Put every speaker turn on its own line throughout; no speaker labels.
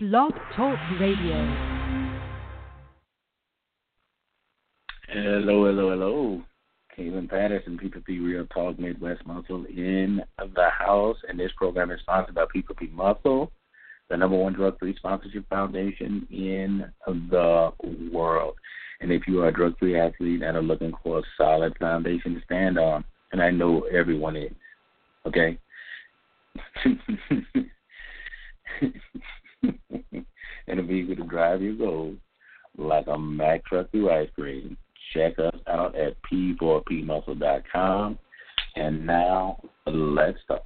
Blog Talk Radio.
Hello, hello, hello. Kaylin Patterson, P4P Real Talk Midwest Muscle in the house. And this program is sponsored by P4P Muscle, the number one drug free sponsorship foundation in the world. And if you are a drug free athlete and are looking for a solid foundation to stand on, and I know everyone is, okay? and a vehicle to drive your goals like a Mack truck through ice cream. Check us out at p4pmuscle.com. And now, let's talk.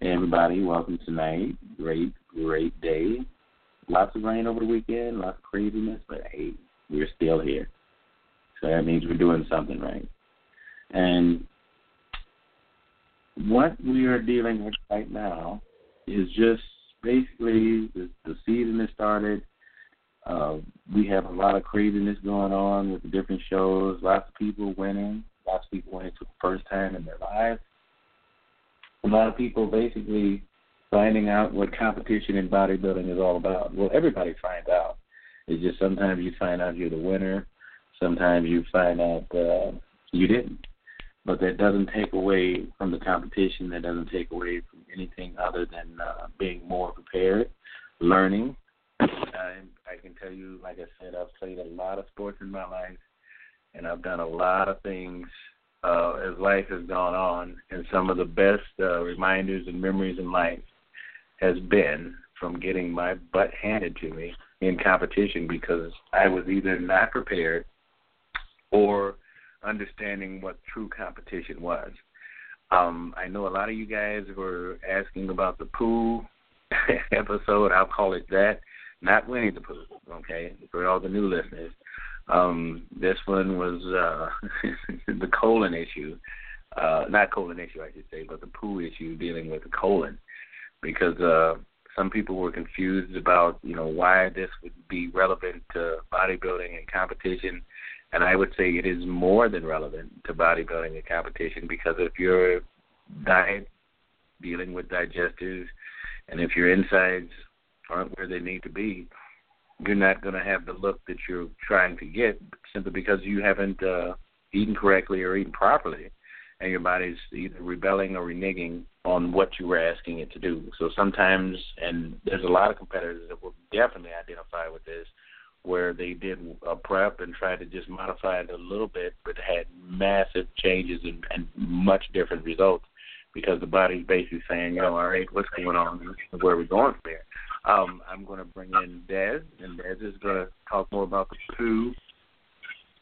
Hey everybody, welcome tonight. Great, great day. Lots of rain over the weekend, lots of craziness, but hey, we're still here. So that means we're doing something right. And what we are dealing with right now is just basically the, the season has started. Uh, we have a lot of craziness going on with the different shows. Lots of people winning. Lots of people winning for the first time in their lives. A lot of people basically finding out what competition in bodybuilding is all about. Well, everybody finds out. It's just sometimes you find out you're the winner. Sometimes you find out uh, you didn't. But that doesn't take away from the competition. That doesn't take away from anything other than uh, being more prepared, learning. Uh, I can tell you, like I said, I've played a lot of sports in my life, and I've done a lot of things uh, as life has gone on. And some of the best uh, reminders and memories in life has been from getting my butt handed to me in competition because I was either not prepared or understanding what true competition was. Um, I know a lot of you guys were asking about the pool episode. I'll call it that. Not Winnie the Pooh, okay, for all the new listeners. Um, this one was uh, the colon issue. Uh, not colon issue, I should say, but the poo issue dealing with the colon. Because uh, some people were confused about, you know, why this would be relevant to bodybuilding and competition and I would say it is more than relevant to bodybuilding and competition because if your diet dealing with digestives and if your insides aren't where they need to be, you're not going to have the look that you're trying to get simply because you haven't uh, eaten correctly or eaten properly, and your body's either rebelling or reneging on what you were asking it to do. So sometimes, and there's a lot of competitors that will definitely identify with this where they did a prep and tried to just modify it a little bit, but had massive changes and, and much different results because the body's basically saying, "Oh, all right, what's going on? Where are we going from here?" Um, I'm going to bring in Dez, and Dez is going to talk more about the poo,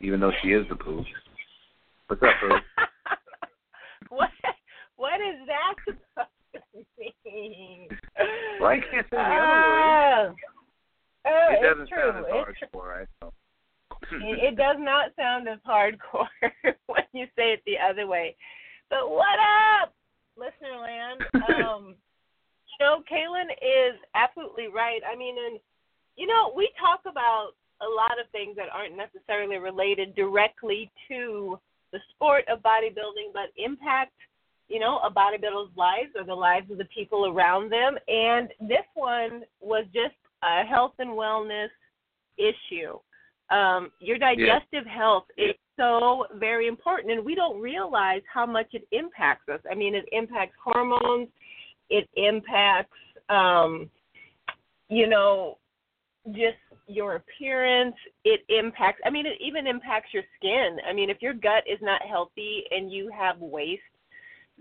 even though she is the poo. What's up, poo?
what? What is that supposed to mean?
Well, I can't say the other
uh, uh,
it doesn't
true.
sound as hardcore,
it, it does not sound as hardcore when you say it the other way. But what up, listener land? Um, you know, Kaylin is absolutely right. I mean, and you know, we talk about a lot of things that aren't necessarily related directly to the sport of bodybuilding, but impact, you know, a bodybuilder's lives or the lives of the people around them. And this one was just a health and wellness issue. Um, your digestive yeah. health is so very important, and we don't realize how much it impacts us. I mean, it impacts hormones, it impacts, um, you know, just your appearance. It impacts. I mean, it even impacts your skin. I mean, if your gut is not healthy and you have waste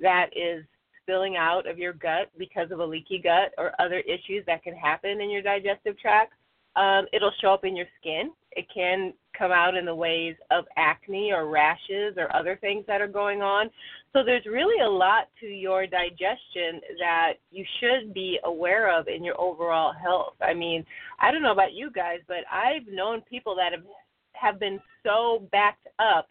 that is spilling out of your gut because of a leaky gut or other issues that can happen in your digestive tract. Um, it'll show up in your skin. It can come out in the ways of acne or rashes or other things that are going on. So there's really a lot to your digestion that you should be aware of in your overall health. I mean, I don't know about you guys, but I've known people that have have been so backed up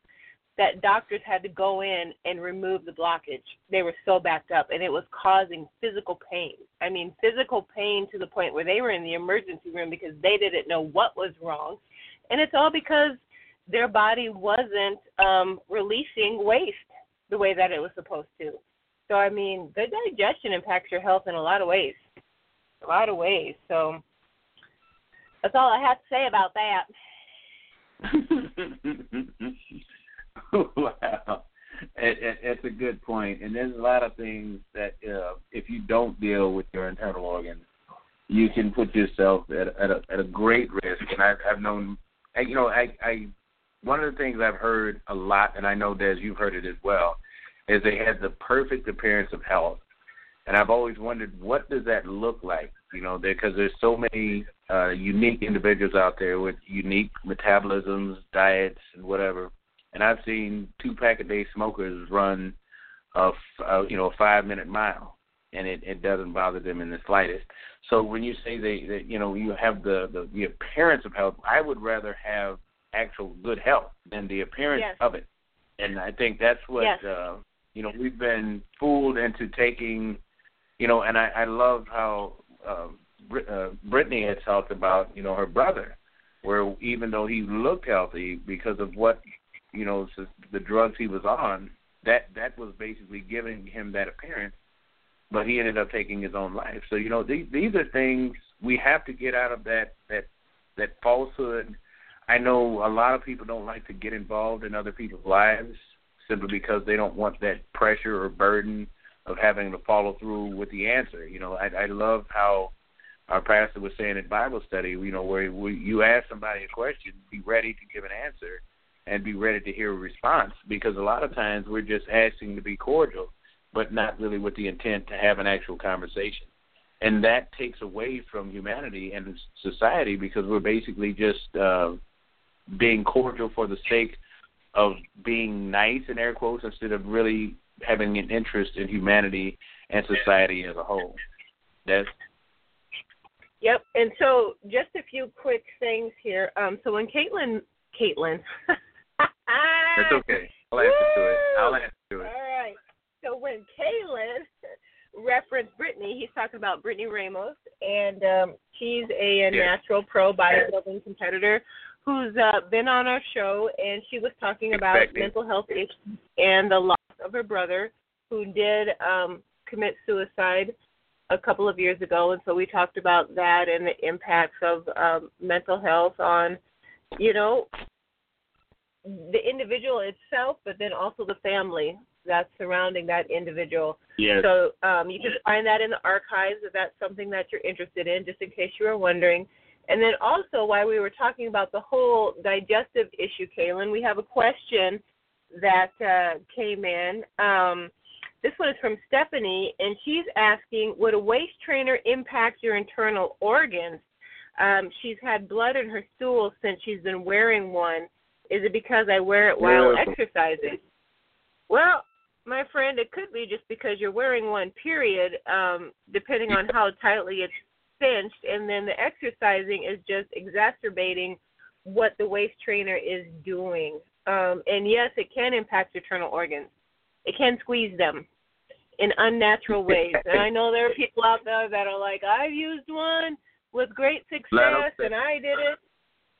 that doctors had to go in and remove the blockage. They were so backed up, and it was causing physical pain. I mean, physical pain to the point where they were in the emergency room because they didn't know what was wrong. And it's all because their body wasn't um, releasing waste the way that it was supposed to. So, I mean, the digestion impacts your health in a lot of ways. a lot of ways. So that's all I have to say about
that. wow. It, it, it's a good point, and there's a lot of things that uh, if you don't deal with your internal organs, you can put yourself at, at, a, at a great risk. And I've, I've known, you know, I, I one of the things I've heard a lot, and I know Des, you've heard it as well, is they had the perfect appearance of health, and I've always wondered what does that look like, you know, because there's so many uh, unique individuals out there with unique metabolisms, diets, and whatever and I've seen two pack a day smokers run a, a you know a five minute mile, and it it doesn't bother them in the slightest. So when you say they that you know you have the, the the appearance of health, I would rather have actual good health than the appearance
yes.
of it, and I think that's what
yes.
uh, you know we've been fooled into taking, you know, and I I love how. Uh, uh, Brittany had talked about, you know, her brother, where even though he looked healthy because of what you know, the drugs he was on, that that was basically giving him that appearance. But he ended up taking his own life. So you know, these these are things we have to get out of that that that falsehood. I know a lot of people don't like to get involved in other people's lives simply because they don't want that pressure or burden of having to follow through with the answer. You know, I, I love how our pastor was saying in Bible study, you know, where we, you ask somebody a question, be ready to give an answer and be ready to hear a response because a lot of times we're just asking to be cordial, but not really with the intent to have an actual conversation. And that takes away from humanity and society because we're basically just uh, being cordial for the sake of being nice in air quotes instead of really having an interest in humanity and society as a whole. That's
Yep. And so, just a few quick things here. Um, so when Caitlin, Caitlin,
That's okay. I'll answer to it. I'll answer to it.
All right. So when Kaylin referenced Brittany, he's talking about Brittany Ramos, and um, she's a, a natural pro bodybuilding competitor who's uh, been on our show, and she was talking about
Expecting.
mental health issues and the loss of her brother, who did um, commit suicide a couple of years ago, and so we talked about that and the impacts of um, mental health on, you know, the individual itself, but then also the family that's surrounding that individual.
Yes.
So um, you can find that in the archives if that's something that you're interested in, just in case you were wondering. And then also, while we were talking about the whole digestive issue, Kaylin, we have a question that uh, came in. Um, this one is from Stephanie, and she's asking Would a waist trainer impact your internal organs? Um, she's had blood in her stool since she's been wearing one. Is it because I wear it while
Yeah.
exercising? Well, my friend, it could be just because you're wearing one, period, um, depending on how tightly it's cinched, and then the exercising is just exacerbating what the waist trainer is doing. Um, and yes, it can impact your internal organs. It can squeeze them in unnatural ways. and I know there are people out there that are like, I've used one with great success, and I did it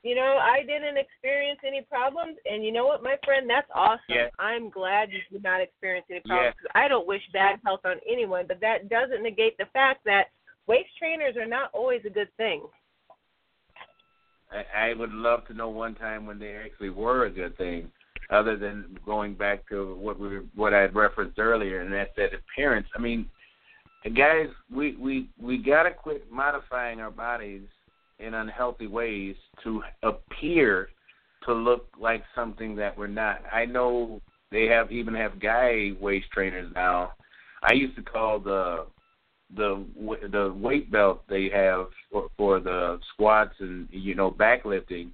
you know, I didn't experience any problems, and you know what, my friend, that's awesome.
Yeah.
I'm glad you did not experience any problems.
Yeah.
I don't wish bad health on anyone, but that doesn't negate the fact that waist trainers are not always a good thing.
I, I would love to know one time when they actually were a good thing, other than going back to what we what I had referenced earlier, and that's that appearance. I mean, guys, we we we gotta quit modifying our bodies in unhealthy ways to appear to look like something that we're not. I know they have even have guy waist trainers now. I used to call the the the weight belt they have for, for the squats and you know backlifting,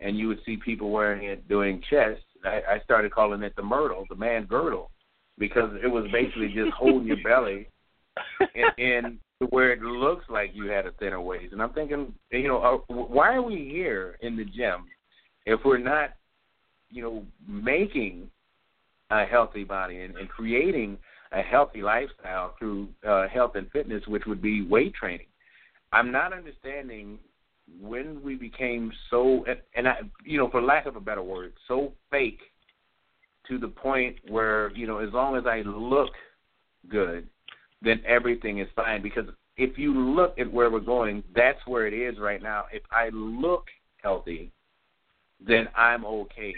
and you would see people wearing it doing chest. I, I started calling it the myrtle, the man girdle, because it was basically just holding your belly and, and to where it looks like you had a thinner waist. And I'm thinking, you know, uh, why are we here in the gym if we're not, you know, making a healthy body and, and creating a healthy lifestyle through uh, health and fitness, which would be weight training? I'm not understanding when we became so, and, and I, you know, for lack of a better word, so fake to the point where, you know, as long as I look good, then everything is fine because if you look at where we're going, that's where it is right now. If I look healthy, then I'm okay.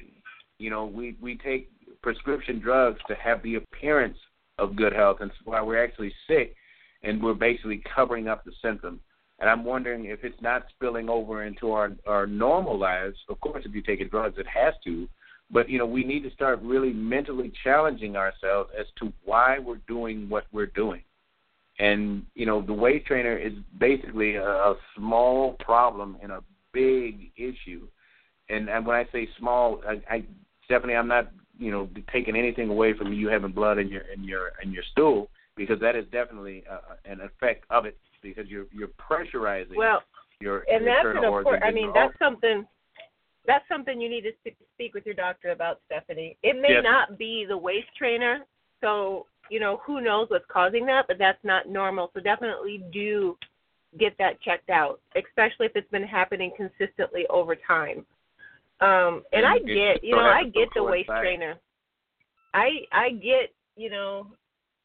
You know, we we take prescription drugs to have the appearance of good health, and while we're actually sick, and we're basically covering up the symptom. And I'm wondering if it's not spilling over into our our normal lives. Of course, if you're taking drugs, it has to. But you know, we need to start really mentally challenging ourselves as to why we're doing what we're doing. And you know, the weight trainer is basically a, a small problem in a big issue. And, and when I say small, I, I Stephanie, I'm not you know taking anything away from you having blood in your in your in your stool because that is definitely uh, an effect of it because you're you're pressurizing
well,
your
and that's
internal
an
organs.
important. I mean, that's something. That's something you need to speak with your doctor about, Stephanie. It may
Yes.
not be the waist trainer, so you know who knows what's causing that, but that's not normal. So definitely do get that checked out, especially if it's been happening consistently over time. Um, and I
And it
get, you know, I get the waist trainer. I I get, you know,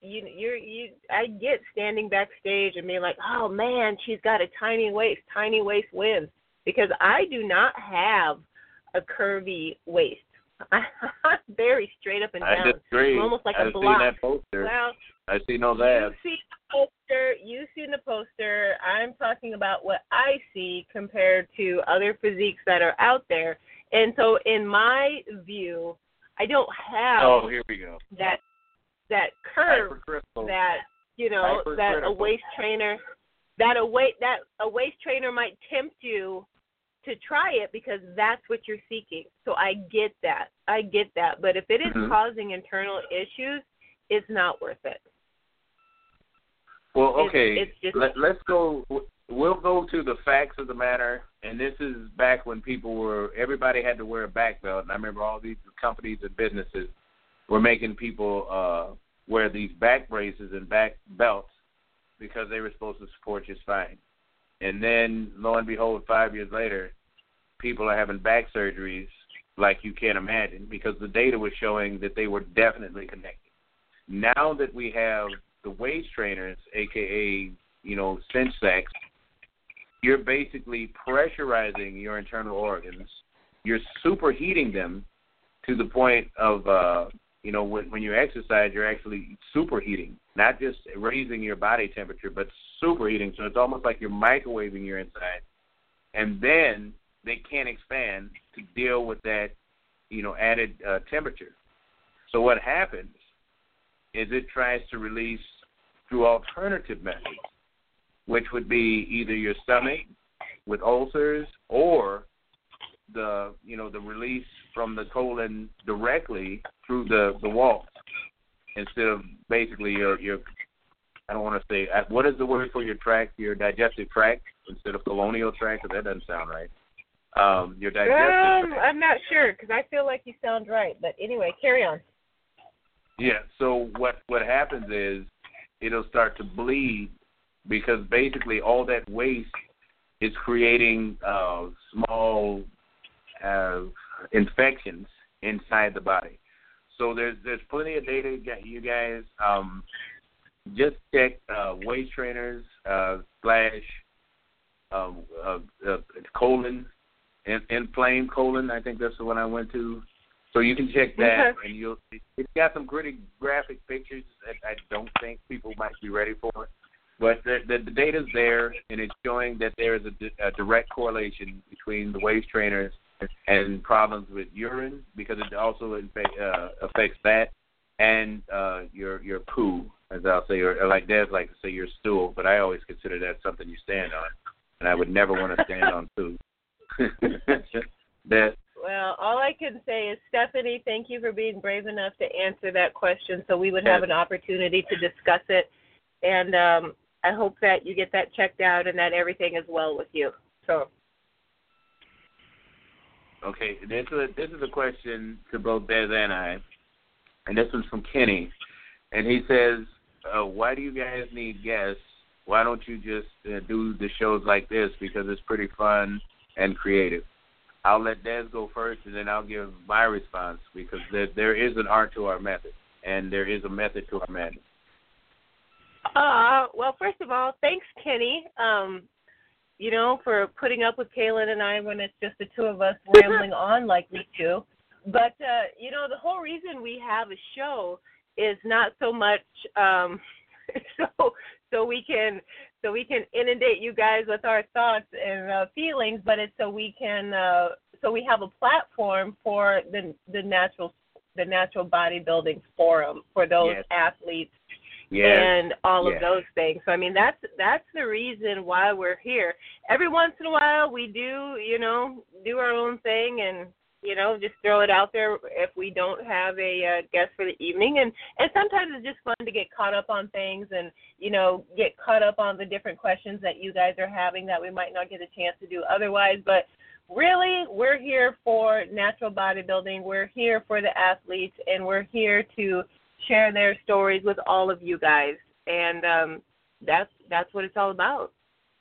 you you're you I get standing backstage and being like, oh man, she's got a tiny waist, tiny waist wins because I do not have a curvy waist. Very straight up and
I
down.
disagree.
I'm almost like
I've
a
seen
block.
that poster.
Well,
I see no
that.
you
see the poster. You seen the poster. I'm talking about what I see compared to other physiques that are out there. And so, in my view, I don't have
Oh, here we go.
that that curve that you know that a waist trainer that a weight that a waist trainer might tempt you to try it because that's what you're seeking. So I get that. I get that. But if it is
Mhm.
causing internal issues, it's not worth it.
Well,
It's-
okay.
it's just-
Let, let's go. We'll go to the facts of the matter. And this is back when people were everybody had to wear a back belt, and I remember all these companies and businesses were making people uh wear these back braces and back belts because they were supposed to support your spine. And then, lo and behold, five years later, people are having back surgeries like you can't imagine because the data was showing that they were definitely connected. Now that we have the waist trainers, aka you know cinch sacks, you're basically pressurizing your internal organs. You're superheating them to the point of uh, you know when when you exercise, you're actually superheating, not just raising your body temperature, but superheating. So it's almost like you're microwaving your inside, and then they can't expand to deal with that you know added uh, temperature. So what happens is it tries to release through alternative methods, which would be either your stomach with ulcers or the you know the release from the colon directly through the the wall instead of basically your your I don't want to say uh, what is the word for your tract your digestive tract instead of colonial tract because that doesn't sound right um your digestive
Um. I'm not sure because I feel like you sound right. But anyway, carry on.
Yeah. So what what happens is it'll start to bleed because basically all that waste is creating uh, small uh, infections inside the body. So there's there's plenty of data. You guys um, just check uh, waist trainers uh, slash um, uh, uh, colon in, inflamed colon. I think that's the one I went to. So you can check that,
Okay.
and you'll. It's got some pretty graphic pictures that I don't think people might be ready for, but the the, the data's there, and it's showing that there is a, a direct correlation between the waist trainers and problems with urine because it also infect, uh, affects that and uh, your your poo, as I'll say, or, or like Des like to say, your stool. But I always consider that something you stand on, and I would never want to stand on poo. that
Well, all I can say is, Stephanie, thank you for being brave enough to answer that question so we would have an opportunity to discuss it. And um, I hope that you get that checked out and that everything is well with you. So,
Okay, this is a, this is a question to both Des and I, and this one's from Kenny, and he says, uh, "Why do you guys need guests? Why don't you just uh, do the shows like this because it's pretty fun and creative?" I'll let Des go first, and then I'll give my response because there there is an art to our method, and there is a method to our madness.
Uh, well, first of all, thanks, Kenny. Um, you know, for putting up with Kaylin and I when it's just the two of us rambling on like we do. But uh, you know, the whole reason we have a show is not so much um so so we can so we can inundate you guys with our thoughts and uh, feelings, but it's so we can uh so we have a platform for the the natural the natural bodybuilding forum for those
Yes.
athletes
Yes.
and all
Yes.
of those things. So I mean that's that's the reason why we're here. Every once in a while we do, you know, do our own thing and you know, just throw it out there if we don't have a uh, guest for the evening and and sometimes it's just fun to get caught up on things and you know, get caught up on the different questions that you guys are having that we might not get a chance to do otherwise, but really we're here for natural bodybuilding. We're here for the athletes and we're here to share their stories with all of you guys, and um, that's that's what it's all about.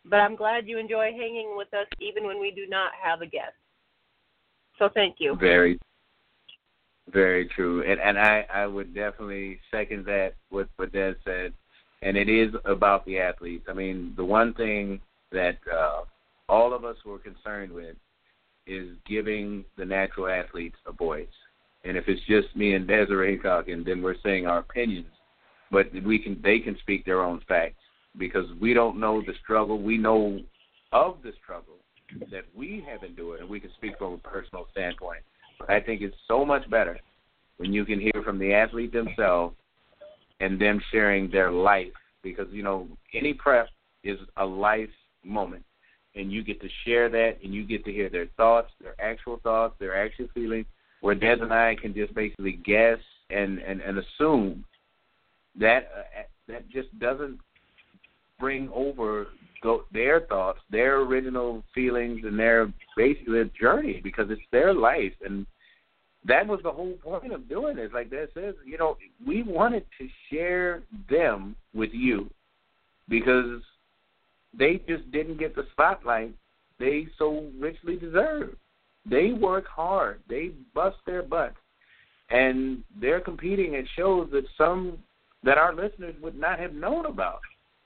But I'm glad you enjoy hanging with us, even when we do not have a guest. So thank you.
Very, very true, and and I I would definitely second that what what Des said, and it is about the athletes. I mean, the one thing that uh, all of us were concerned with is giving the natural athletes a voice. And if it's just me and Desiree talking, then we're saying our opinions, but we can they can speak their own facts because we don't know the struggle. We know of the struggle that we have endured, and we can speak from a personal standpoint. But I think it's so much better when you can hear from the athlete themselves and them sharing their life because you know any prep is a life moment and you get to share that and you get to hear their thoughts their actual thoughts their actual feelings where des and i can just basically guess and and, and assume that uh, that just doesn't bring over go, their thoughts their original feelings and their basically their journey because it's their life and that was the whole point of doing this. Like that says, you know, we wanted to share them with you because they just didn't get the spotlight they so richly deserve. They work hard. They bust their butts. And they're competing at shows that some that our listeners would not have known about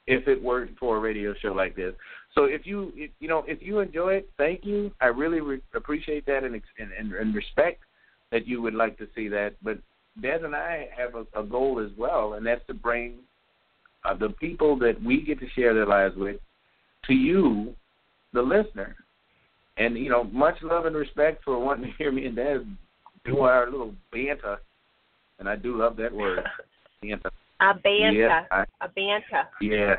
if it weren't for a radio show like this. So if you if, you know if you enjoy it, thank you. I really re- appreciate that and, and and and respect that you would like to see that. But Des and I have a, a goal as well, and that's to bring uh, the people that we get to share their lives with to you, the listener. And you know, much love and respect for wanting to hear me and Des do our little banter, and I do love that word, banter.
A banta,
Yes, I,
a banta.
yeah,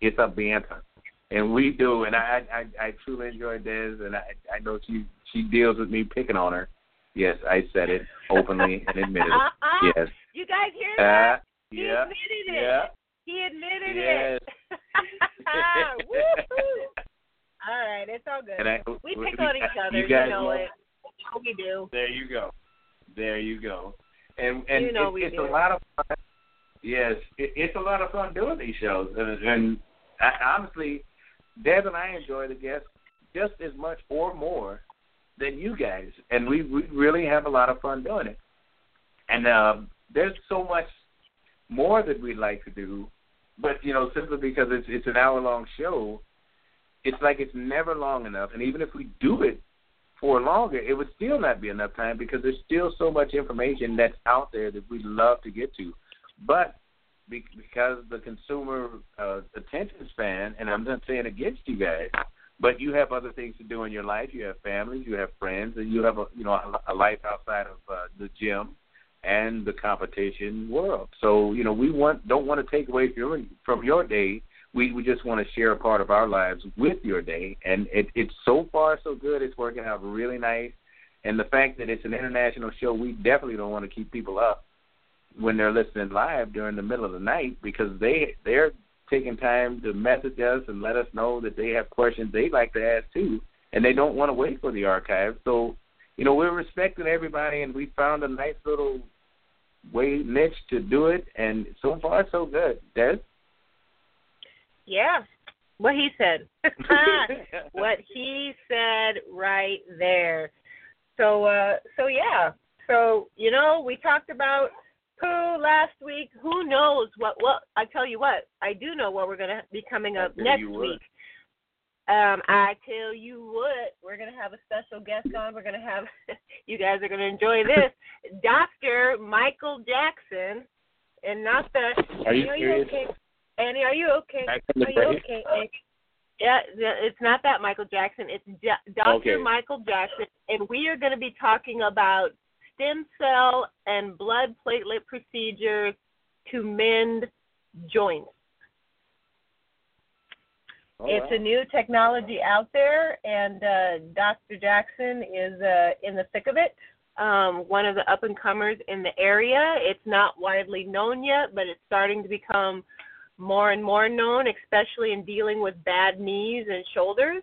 it's a banter, and we do. And I, I, I truly enjoy this, and I, I know she, she deals with me picking on her. Yes, I said it openly and admitted it.
Uh-uh.
Yes.
You guys hear that?
Uh,
he
yeah.
admitted it.
Yeah.
He admitted
Yes.
it. Woo-hoo. All right, it's all good.
I,
we pick on each other, you,
guys
know it. You know we do.
There you go. There you go. And and
You know
it,
we
it's
do.
a lot of fun. Yes, it, it's a lot of fun doing these shows, and, and I, honestly, Deb and I enjoy the guests just as much or more than you guys, and we we really have a lot of fun doing it. And uh, there's so much more that we'd like to do, but you know, simply because it's it's an hour long show, it's like it's never long enough. And even if we do it for longer, it would still not be enough time because there's still so much information that's out there that we'd love to get to. But because the consumer uh, attention span, and I'm not saying against you guys, but you have other things to do in your life. You have families, you have friends, and you have a you know a, life outside of uh, the gym and the competition world. So you know we want don't want to take away from from your day. We we just want to share a part of our lives with your day, and it, it's so far so good. It's working out really nice, and the fact that it's an international show, we definitely don't want to keep people up when they're listening live during the middle of the night because they they're taking time to message us and let us know that they have questions they'd like to ask too, and they don't want to wait for the archive. So, you know, we're respecting everybody, and we found a nice little way niche to do it, and so far so good. Des?
Yeah. What he said. what he said right there. So uh so yeah. So, you know, we talked about poo last week. Who knows what? Well, I tell you what, I do know what we're going to be coming up next week. Um, I tell you what, we're gonna have a special guest on. We're gonna have you guys are gonna enjoy this. Dr. Michael Jackson and not the
Are you
are
serious?
you okay? Annie, are you okay?
Back from the
Are you
break?
okay? Yeah, it's not that Michael Jackson. It's Dr.
Okay.
Michael Jackson, and we are going to be talking about stem cell and blood platelet procedures to mend joints.
Oh,
it's
wow.
a new technology out there, and uh, Dr. Jackson is uh, in the thick of it. Um, one of the up and comers in the area. It's not widely known yet, but it's starting to become more and more known, especially in dealing with bad knees and shoulders.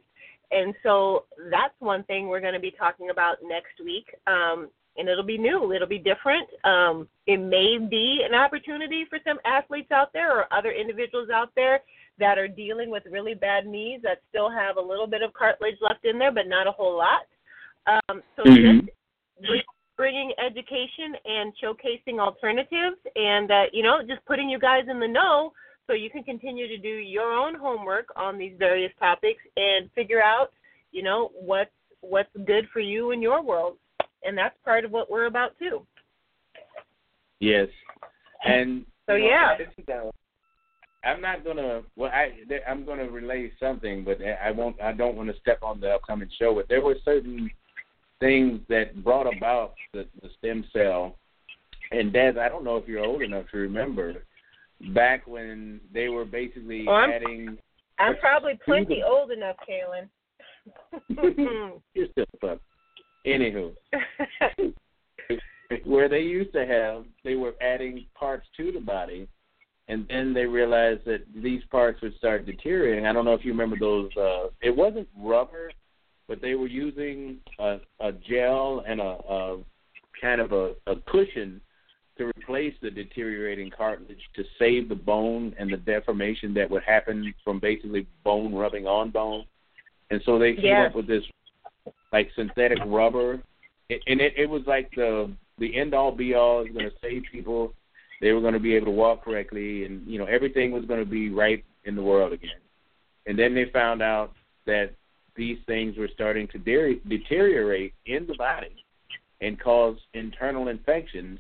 And so that's one thing we're going to be talking about next week. Um, and it'll be new, it'll be different. Um, it may be an opportunity for some athletes out there or other individuals out there that are dealing with really bad knees that still have a little bit of cartilage left in there, but not a whole lot. Um, so
Mhm.
just bringing education and showcasing alternatives, and uh, you know, just putting you guys in the know so you can continue to do your own homework on these various topics and figure out, you know, what's what's good for you in your world, and that's part of what we're about too.
Yes, and
So,
you know,
yeah.
uh, I'm not gonna. Well, I I'm gonna relay something, but I won't. I don't want to step on the upcoming show. But there were certain things that brought about the, the stem cell. And Dad, I don't know if you're old enough to remember back when they were basically
Oh, I'm-
adding.
I'm probably plenty old enough, Kaylin.
You're still a pup. Anywho, where they used to have, they were adding parts to the body, and then they realized that these parts would start deteriorating. I don't know if you remember those. uh It wasn't rubber, but they were using a, a gel and a, a kind of a, a cushion to replace the deteriorating cartilage to save the bone and the deformation that would happen from basically bone rubbing on bone. And so they came
Yeah.
up with this like synthetic rubber, it, and it, it was like the the end all be all. Is going to save people. They were going to be able to walk correctly, and you know everything was going to be right in the world again. And then they found out that these things were starting to de- deteriorate in the body and cause internal infections,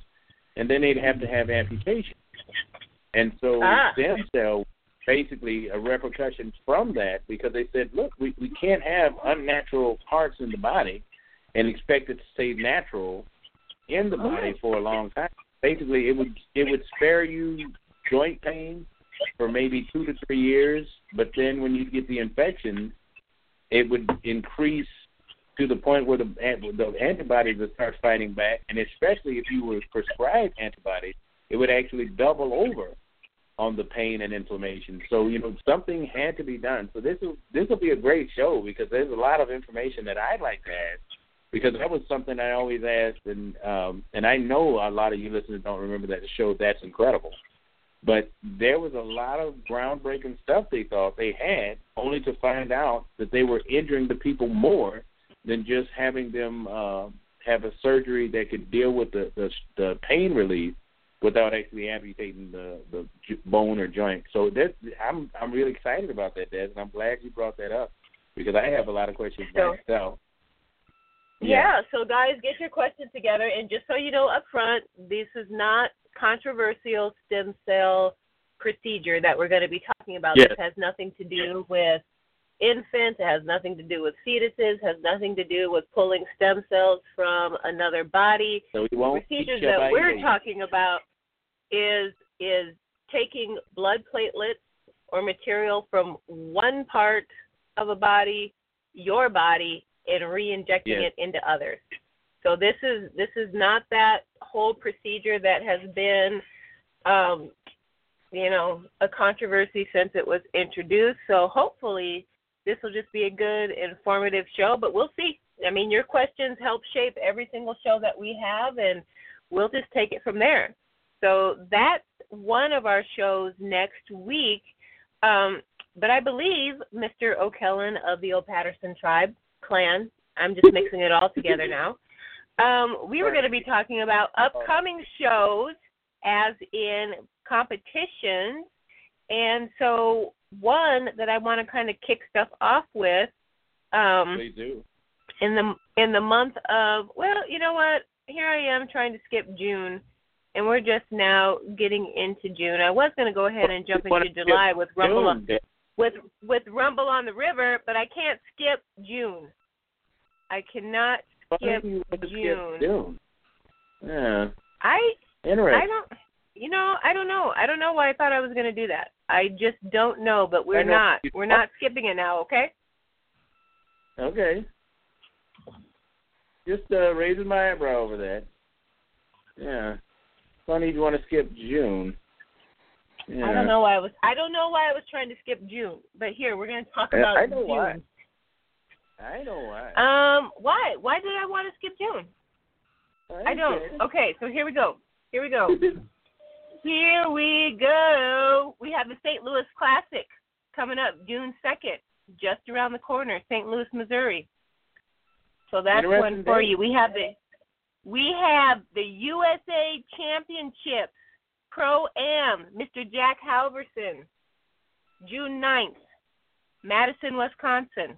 and then they'd have to have amputation. And so
Ah.
stem cell basically a repercussion from that because they said, look, we, we can't have unnatural parts in the body and expect it to stay natural in the body for a long time. Basically, it would it would spare you joint pain for maybe two to three years, but then when you get the infection, it would increase to the point where the the antibodies would start fighting back, and especially if you were prescribed antibodies, it would actually double over on the pain and inflammation. So you know something had to be done. So this will this will be a great show because there's a lot of information that I'd like to add because that was something I always asked, and um, and I know a lot of you listeners don't remember that show. That's incredible. But there was a lot of groundbreaking stuff they thought they had, only to find out that they were injuring the people more than just having them uh, have a surgery that could deal with the, the the pain relief without actually amputating the the bone or joint. So that I'm I'm really excited about that, Des, and I'm glad you brought that up because I have a lot of questions
So-
myself.
Yeah, so guys, get your questions together. And just so you know up front, this is not controversial stem cell procedure that we're going to be talking about.
Yes.
This has nothing to do with infants. It has nothing to do with fetuses. Has nothing to do with pulling stem cells from another body.
So we won't
procedures that we're talking about is is taking blood platelets or material from one part of a body, your body, and re-injecting
Yes.
it into others. So this is this is not that whole procedure that has been, um, you know, a controversy since it was introduced. So hopefully this will just be a good, informative show. But we'll see. I mean, your questions help shape every single show that we have, and we'll just take it from there. So that's one of our shows next week. Um, but I believe Mr. O'Kellen of the Old Patterson tribe clan, I'm just mixing it all together now. Um, we were going to be talking about upcoming shows as in competitions. And so, one that I want to kind of kick stuff off with. Um,
Please do.
in the in the month of well, you know what? Here I am trying to skip June, and we're just now getting into June. I was going to go ahead and jump into July with Rumble on, with with Rumble on the River, but I can't skip June. I cannot skip
do you want to skip
June.
June. Yeah,
I
interesting.
I don't you know, I don't know. I don't know why I thought I was going to do that. I just don't know, but we're not. We're not skipping it now, okay?
Okay. Just uh, raising my eyebrow over that. Yeah. Funny you want to skip June. Yeah.
I don't know why I was I don't know why I was trying to skip June. But here, we're going to talk
I-
about
I know
June.
why. I know why.
Um, why? Why did I want to skip June? I don't.
Okay.
Okay, so here we go. Here we go. Here we go. We have the St. Louis Classic coming up June 2nd, just around the corner, St. Louis, Missouri. So that's one for
day.
you. We have the we have the USA Championships Pro Am, Mr. Jack Halverson, June 9th, Madison, Wisconsin.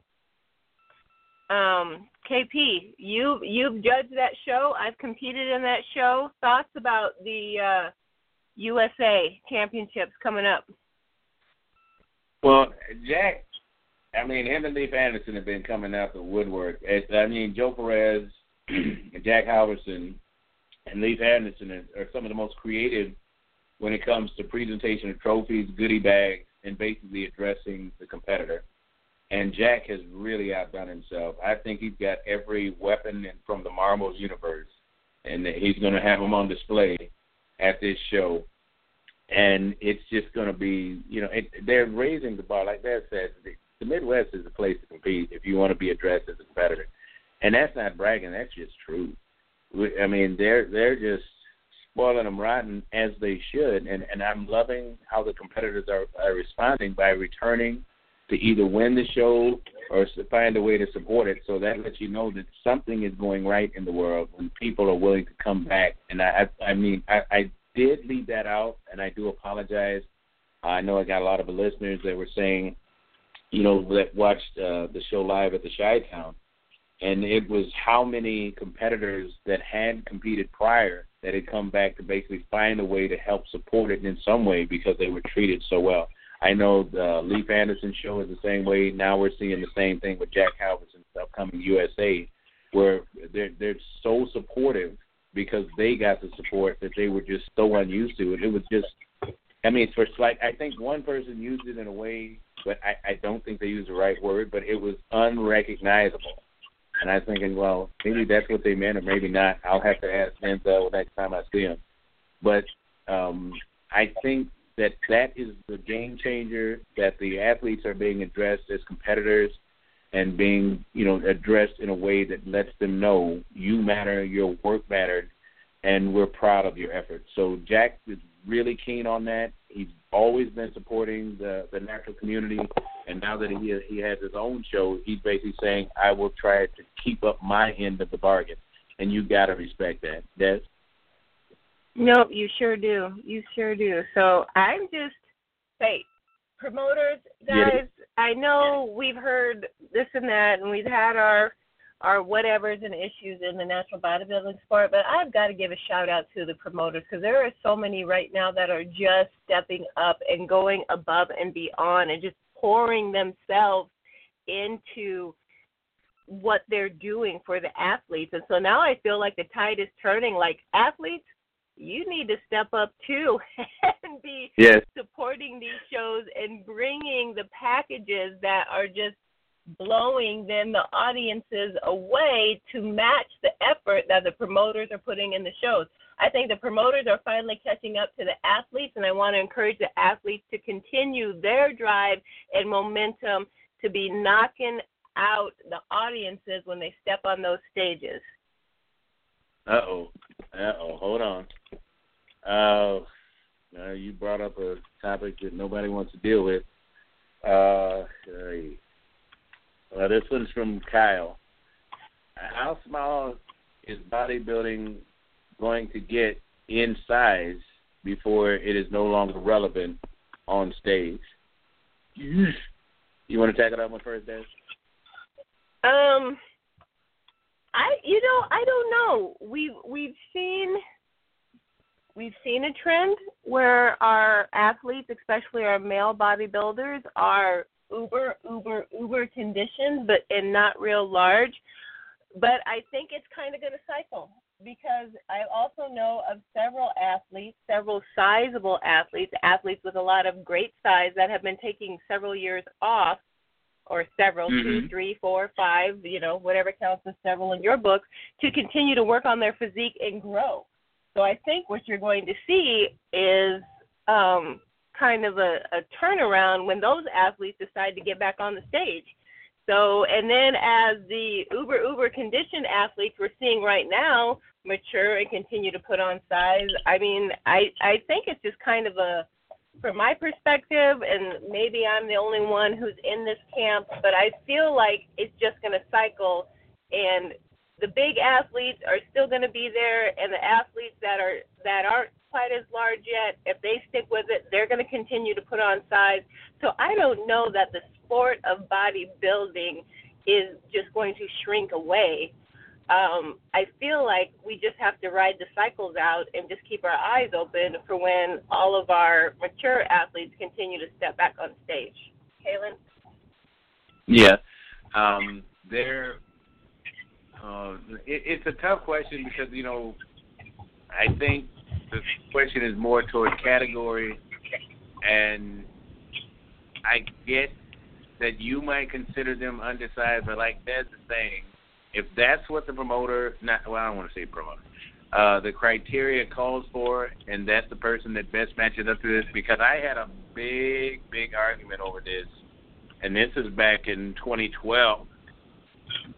Um, KP, you you've judged that show. I've competed in that show. Thoughts about the uh, USA Championships coming up?
Well, Jack, I mean, him and Leif Anderson have been coming out the woodwork. I mean, Joe Perez, Jack Halverson, and Leif Anderson are, some of the most creative when it comes to presentation of trophies, goodie bags, and basically addressing the competitor. And Jack has really outdone himself. I think he's got every weapon from the Marvel's universe, and he's going to have them on display at this show and it's just going to be, you know, it, they're raising the bar. Like Dad said, the, the Midwest is a place to compete if you want to be addressed as a competitor, and that's not bragging. That's just true. I mean, they're they're just spoiling them rotten as they should, and and I'm loving how the competitors are, are responding by returning to either win the show or find a way to support it. So that lets you know that something is going right in the world when people are willing to come back. And I I, I mean I, I did leave that out, and I do apologize. I know I got a lot of listeners that were saying, you know, that watched uh, the show live at the Chi Town, and it was how many competitors that had competed prior that had come back to basically find a way to help support it in some way because they were treated so well. I know the Leif Anderson show is the same way. Now we're seeing the same thing with Jack Halverson's upcoming USA, where they're they're so supportive because they got the support that they were just so unused to it. It was just, I mean, for like I think one person used it in a way, but I, I don't think they used the right word, but it was unrecognizable. And I was thinking, well, maybe that's what they meant, or maybe not. I'll have to ask Denzel next time I see him. But um, I think that that is the game changer. That the athletes are being addressed as competitors and being, you know, addressed in a way that lets them know you matter, your work mattered, and we're proud of your efforts. So Jack is really keen on that. He's always been supporting the the natural community, and now that he he has his own show, he's basically saying, "I will try to keep up my end of the bargain," and you got to respect that. Des?
Nope, you sure do. You sure do. So I'm just hey, promoters, guys. I know we've heard this and that, and we've had our our whatevers and issues in the natural bodybuilding sport, but I've got to give a shout out to the promoters because there are so many right now that are just stepping up and going above and beyond and just pouring themselves into what they're doing for the athletes. And so now I feel like the tide is turning. Like athletes, you need to step up too and be
Yes.
supporting these shows and bringing the packages that are just blowing then the audiences away to match the effort that the promoters are putting in the shows. I think the promoters are finally catching up to the athletes, and I want to encourage the athletes to continue their drive and momentum to be knocking out the audiences when they step on those stages.
Uh oh. Uh oh. Hold on. Uh, uh, you brought up a topic that nobody wants to deal with. Uh. Well, this one's from Kyle. How small is bodybuilding going to get in size before it is no longer relevant on stage. You want to tackle that one first, Des?
Um, I you know I don't know. We've we've seen we've seen a trend where our athletes, especially our male bodybuilders, are uber uber uber conditioned, but and not real large. But I think it's kind of going to cycle because I also know of several athletes, several sizable athletes, athletes with a lot of great size that have been taking several years off, or several,
mm-hmm.
two, three, four, five, you know, whatever counts as several in your book, to continue to work on their physique and grow. So I think what you're going to see is um, kind of a, a turnaround when those athletes decide to get back on the stage. So, and then as the uber uber conditioned athletes we're seeing right now mature and continue to put on size, I mean, I I think it's just kind of a from my perspective, and maybe I'm the only one who's in this camp, but I feel like it's just going to cycle, and the big athletes are still going to be there, and the athletes that are that aren't quite as large yet, if they stick with it, they're going to continue to put on size. So I don't know that the sport of bodybuilding is just going to shrink away. Um, I feel like we just have to ride the cycles out and just keep our eyes open for when all of our mature athletes continue to step back on stage. Kaylin?
Yeah. Um, there, uh, it, it's a tough question because, you know, I think the question is more toward category, and I get that you might consider them undersized, but like Des is saying, if that's what the promoter, not well, I don't want to say promoter, uh, the criteria calls for, and that's the person that best matches up to this, because I had a big, big argument over this, and this is back in 2012,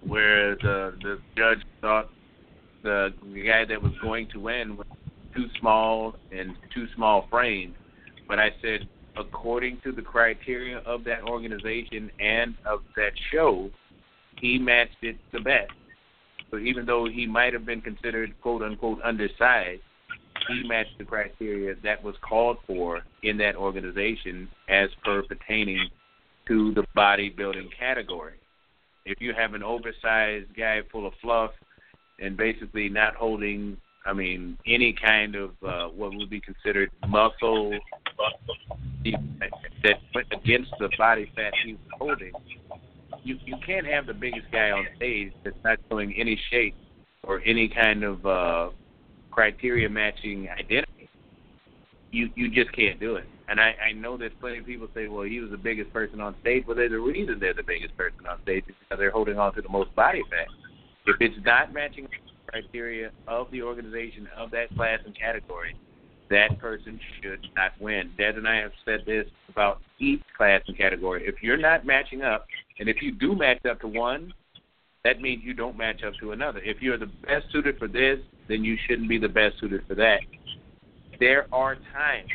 where the the judge thought the, the guy that was going to win was too small and too small frame. But I said, according to the criteria of that organization and of that show, he matched it the best. So even though he might have been considered quote unquote undersized, he matched the criteria that was called for in that organization as per pertaining to the bodybuilding category. If you have an oversized guy full of fluff and basically not holding I mean, any kind of uh, what would be considered muscle that went against the body fat he was holding. You you can't have the biggest guy on stage that's not showing any shape or any kind of uh, criteria matching identity. You you just can't do it. And I, I know that plenty of people say, well, he was the biggest person on stage. Well, there's a reason they're the biggest person on stage because they're holding on to the most body fat. If it's not matching criteria of the organization of that class and category, that person should not win. Dad and I have said this about each class and category. If you're not matching up, and if you do match up to one, that means you don't match up to another. If you're the best suited for this, then you shouldn't be the best suited for that. There are times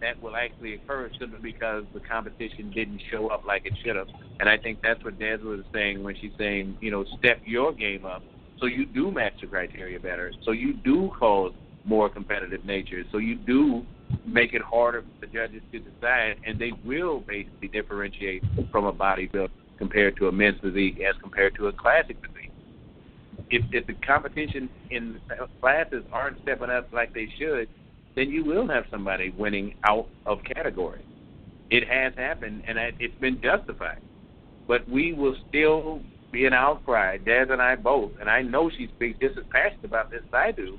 that will actually occur simply because the competition didn't show up like it should have. And I think that's what Des was saying when she's saying, you know, step your game up so you do match the criteria better. So you do cause more competitive nature. So you do make it harder for the judges to decide, and they will basically differentiate from a bodybuilder compared to a men's physique as compared to a classic physique. If, if the competition in classes aren't stepping up like they should, then you will have somebody winning out of category. It has happened, and it's been justified. But we will still be an outcry, Dad and I both, and I know she speaks just as passionate about this as I do,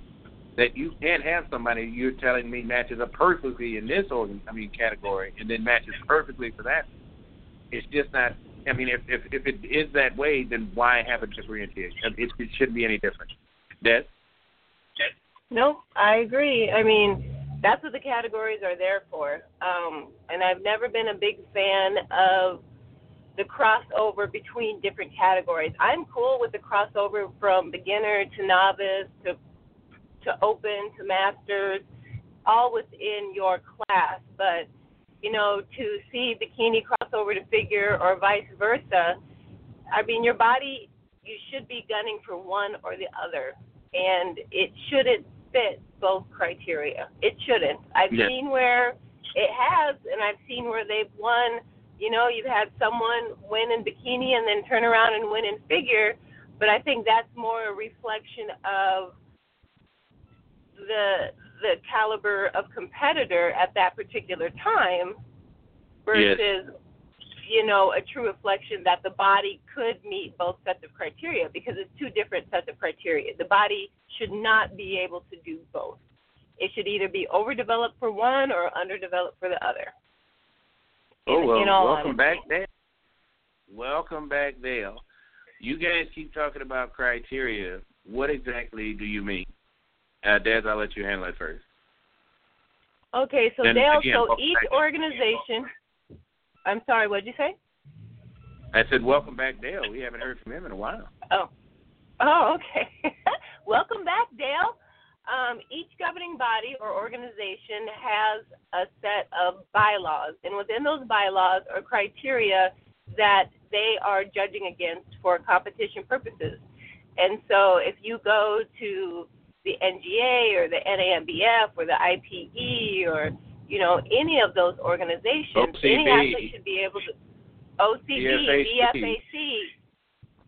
that you can't have somebody you're telling me matches up perfectly in this organ, I mean category, and then matches perfectly for that. It's just not. I mean, if if if it is that way, then why have a differentiation? It, it shouldn't be any different. Des.
No, I agree. I mean, that's what the categories are there for. Um, and I've never been a big fan of the crossover between different categories. I'm cool with the crossover from beginner to novice to to open to masters, all within your class. But you know, to see bikini crossover to figure or vice versa, I mean, your body you should be gunning for one or the other, and it shouldn't fit both criteria. It shouldn't. I've
Yeah.
seen where it has, and I've seen where they've won. You know, you've had someone win in bikini and then turn around and win in figure, but I think that's more a reflection of the the caliber of competitor at that particular time versus you know a true reflection that the body could meet both sets of criteria because it's two different sets of criteria. The body should not be able to do both. It should either be overdeveloped for one or underdeveloped for the other
Oh well,
in all
welcome back. Dale. Welcome back, Dale. You guys keep talking about criteria. What exactly do you mean? Uh, Des, I'll let you handle it first.
okay so
Then
dale
again,
so each organization i'm sorry what did you say
I said, welcome back, Dale. We haven't heard from him in a while.
Oh, oh, okay. Welcome back, Dale. Um, each governing body or organization has a set of bylaws, and within those bylaws are criteria that they are judging against for competition purposes. And so, if you go to the NGA or the NANBF or the IPE or you know any of those organizations, any athlete should be able to OCB.
BFAC,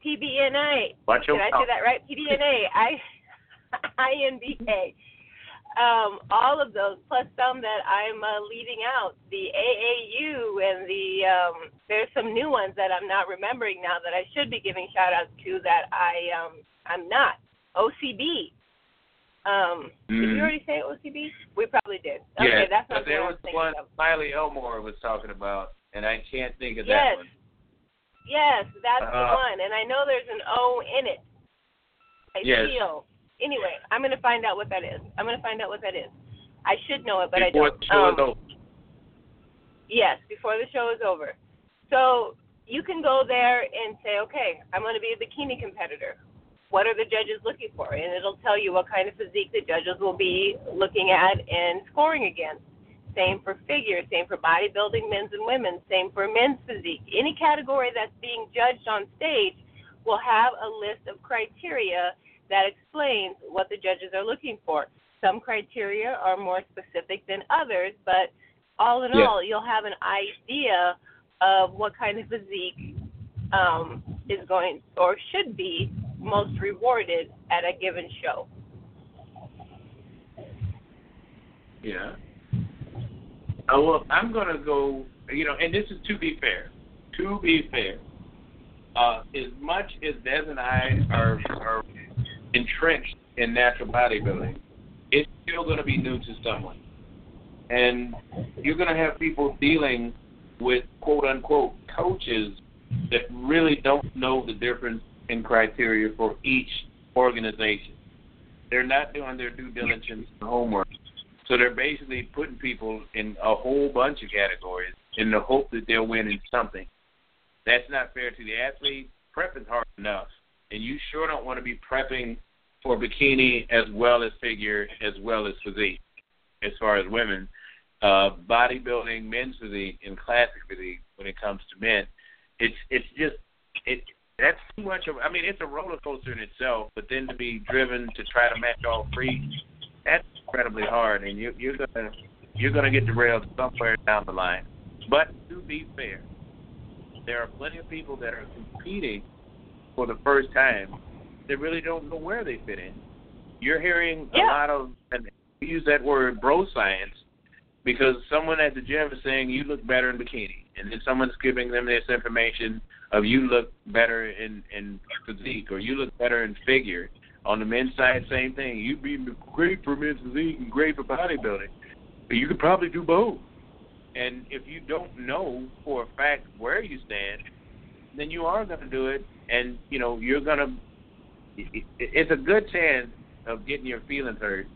PBNA.
Watch
Did I say that right? PBNA, I, INBA. Um, all of those, plus some that I'm uh, leaving out, the AAU and the um, there's some new ones that I'm not remembering now that I should be giving shout outs to that I um, I'm not. OCB. Um, Did
Mhm.
you already say OCB? We probably did. Okay,
yeah,
that's not
there
what
was one
of.
Miley Elmore was talking about, and I can't think of
Yes.
that one.
Yes, that's the
Uh,
one, and I know there's an O in it. I
Yes.
feel. Anyway, I'm gonna find out what that is. I'm gonna find out what that is. I should know it, but
Before
I don't.
the show is
Um,
over.
Yes, before the show is over. So you can go there and say, okay, I'm going to be a bikini competitor. What are the judges looking for? And it'll tell you what kind of physique the judges will be looking at and scoring against. Same for figure, same for bodybuilding, men's and women's, same for men's physique. Any category that's being judged on stage will have a list of criteria that explains what the judges are looking for. Some criteria are more specific than others, but all in
Yeah.
all, you'll have an idea of what kind of physique um, is going or should be most rewarded at a given show.
Yeah. Uh, well, I'm going to go, you know, and this is to be fair. To be fair, uh, as much as Des and I are, are entrenched in natural bodybuilding, it's still going to be new to someone. And you're going to have people dealing with quote unquote coaches that really don't know the difference in criteria for each organization. They're not doing their due diligence and homework. So they're basically putting people in a whole bunch of categories in the hope that they'll win in something. That's not fair to the athlete. Prep is hard enough, and you sure don't want to be prepping for bikini as well as figure as well as physique. As far as women, uh, bodybuilding, men's physique, and classic physique when it comes to men, it's it's just it that's too much of. I mean, it's a roller coaster in itself, but then to be driven to try to match all three, that's incredibly hard, and you, you're gonna you're gonna get derailed somewhere down the line. But to be fair, there are plenty of people that are competing for the first time that really don't know where they fit in. You're hearing a lot of and we use that word bro science because someone at the gym is saying you look better in bikini, and then someone's giving them this information of you look better in in physique or you look better in figure. On the men's side, same thing. You'd be great for men's physique and great for bodybuilding, but you could probably do both. And if you don't know for a fact where you stand, then you are going to do it, and you know you're going to. It's a good chance of getting your feelings hurt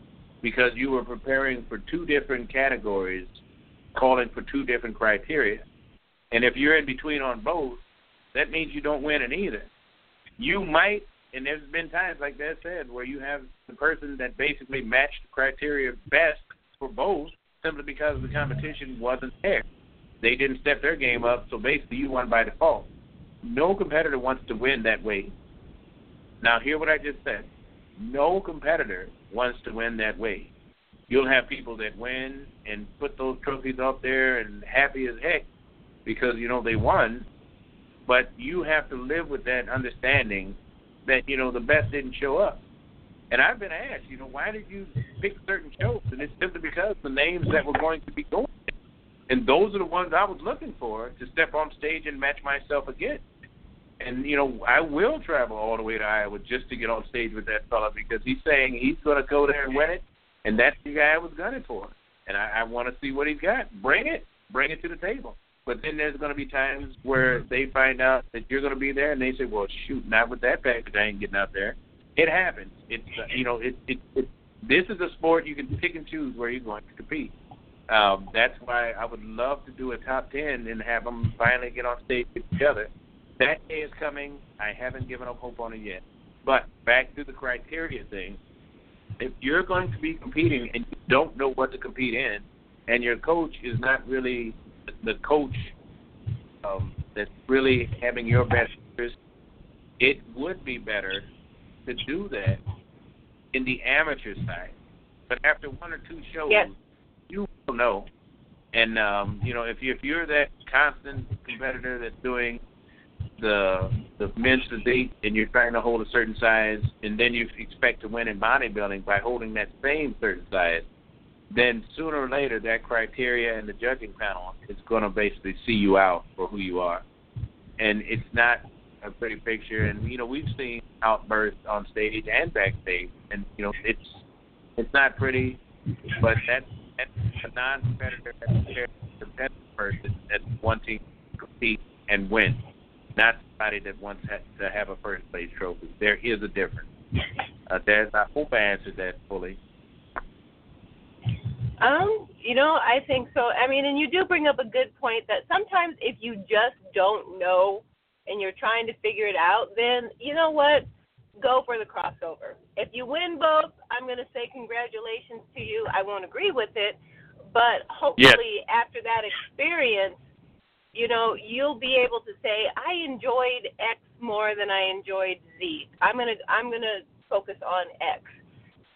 because you were preparing for two different categories, calling for two different criteria, and if you're in between on both, that means you don't win in either. You might, and there's been times like that said where you have the person that basically matched the criteria best for both simply because the competition wasn't there. They didn't step their game up, so basically you won by default. No competitor wants to win that way. Now, hear what I just said. No competitor wants to win that way. you'll have people that win and put those trophies up there and happy as heck because you know they won. But you have to live with that understanding that you know the best didn't show up. And I've been asked, you know, why did you pick certain shows? And it's simply because the names that were going to be going, and those are the ones I was looking for to step on stage and match myself again. And you know, I will travel all the way to Iowa just to get on stage with that fella because he's saying he's going to go there and win it, and that's the guy I was gunning for. And I, I want to see what he's got. Bring it, bring it to the table. But then there's going to be times where they find out that you're going to be there, and they say, "Well, shoot, not with that package, I ain't getting out there." It happens. It's uh, you know, it, it it this is a sport you can pick and choose where you're going to compete. Um, that's why I would love to do a top ten and have them finally get on stage with together. That day is coming. I haven't given up hope on it yet. But back to the criteria thing. If you're going to be competing and you don't know what to compete in, and your coach is not really the coach um, that's really having your best interest, it would be better to do that in the amateur side. But after one or two shows,
yes.
you will know. And um, you know, if you if you're that constant competitor that's doing the the men's physique and you're trying to hold a certain size, and then you expect to win in bodybuilding by holding that same certain size, then sooner or later that criteria and the judging panel is going to basically see you out for who you are, and it's not a pretty picture. And you know we've seen outbursts on stage and backstage, and you know it's it's not pretty, but that's, that's a non-competitor, competitive person that's wanting to compete and win, not somebody that wants to have a first place trophy. There is a difference. Uh, there's I hope I answered that fully.
Um, you know, I think so. I mean, and you do bring up a good point that sometimes if you just don't know and you're trying to figure it out, then you know what? Go for the crossover. If you win both, I'm going to say congratulations to you. I won't agree with it, but hopefully yes. after that experience, you know, you'll be able to say I enjoyed X more than I enjoyed Z. I'm going to I'm to focus on X.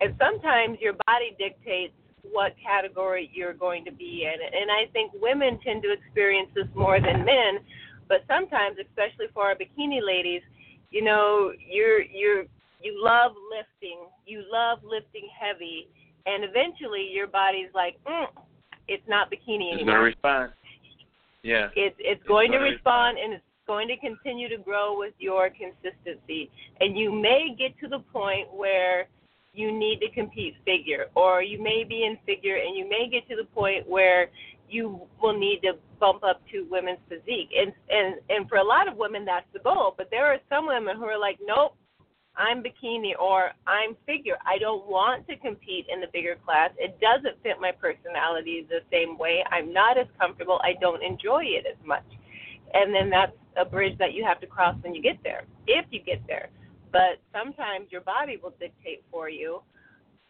And sometimes your body dictates what category you're going to be in. And I think women tend to experience this more than men, but sometimes, especially for our bikini ladies, you know, you're you're you love lifting, you love lifting heavy, and eventually your body's like, mm, it's not bikini
anymore.
It's going
to Yeah.
It's it's,
it's
going
to
respond, respond and it's going to continue to grow with your consistency. And you may get to the point where you need to compete figure, or you may be in figure and you may get to the point where you will need to bump up to women's physique. And and and for a lot of women that's the goal, but there are some women who are like, nope, I'm bikini or I'm figure. I don't want to compete in the bigger class. It doesn't fit my personality the same way. I'm not as comfortable. I don't enjoy it as much. And then that's a bridge that you have to cross when you get there, if you get there. But sometimes your body will dictate for you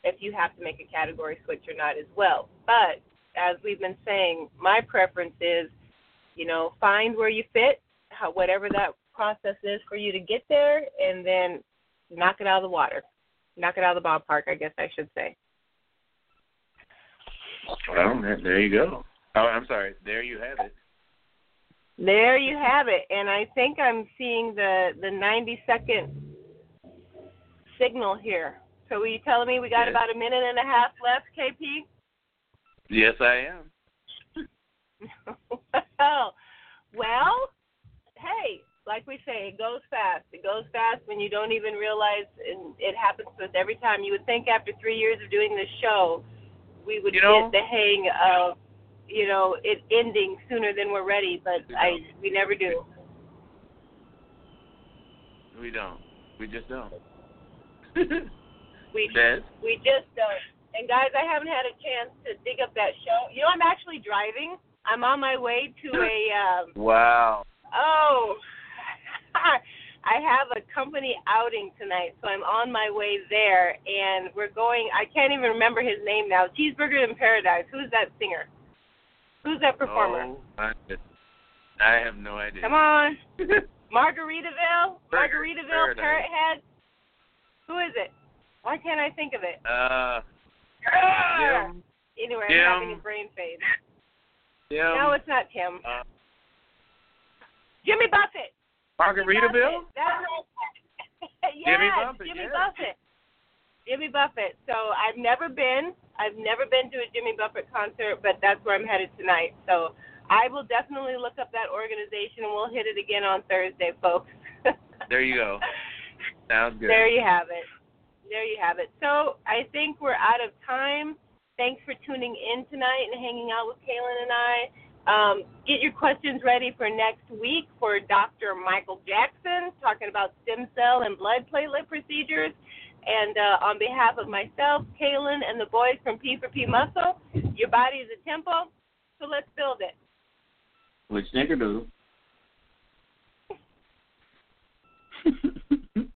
if you have to make a category switch or not as well. But as we've been saying, my preference is, you know, find where you fit, how, whatever that process is for you to get there, and then knock it out of the water, knock it out of the ballpark. I guess I should say.
Well, there you go. Oh, I'm sorry. There you have it.
There you have it, and I think I'm seeing the the 90 second signal here. So are you telling me we got
yes.
about a minute and a half left, KP?
Yes, I am.
well, well, hey, like we say, it goes fast. It goes fast when you don't even realize, and it happens to us every time. You would think after three years of doing this show, we would
you know,
get the hang of, you know, it ending sooner than we're ready, but I we never do.
We don't. We just don't.
we
Des?
we just don't. And guys, I haven't had a chance to dig up that show. You know, I'm actually driving. I'm on my way to a. Um,
wow.
Oh, I have a company outing tonight, so I'm on my way there, and we're going. I can't even remember his name now. Cheeseburger in Paradise. Who's that singer? Who's that performer?
Oh, I have no idea.
Come on, Margaritaville, Margaritaville, Parrot Head. Who is it? Why can't I think of it?
Uh,
Jim.
Anyway,
Jim.
I'm having a brain fade.
Jim.
no, it's not Tim.
uh,
Jimmy Buffett.
Margaritaville.
That's yes,
Jimmy Buffett,
Jimmy
yes.
Buffett. Jimmy Buffett. So I've never been. I've never been to a Jimmy Buffett concert, but that's where I'm headed tonight. So I will definitely look up that organization and we'll hit it again on Thursday, folks.
There you go. Sounds good.
There you have it. There you have it. So I think we're out of time. Thanks for tuning in tonight and hanging out with Kaylin and I. Um, get your questions ready for next week for Dr. Michael Jackson talking about stem cell and blood platelet procedures. And uh, on behalf of myself, Kaylin, and the boys from P4P Muscle, your body is a temple, so let's build it.
Nigger do?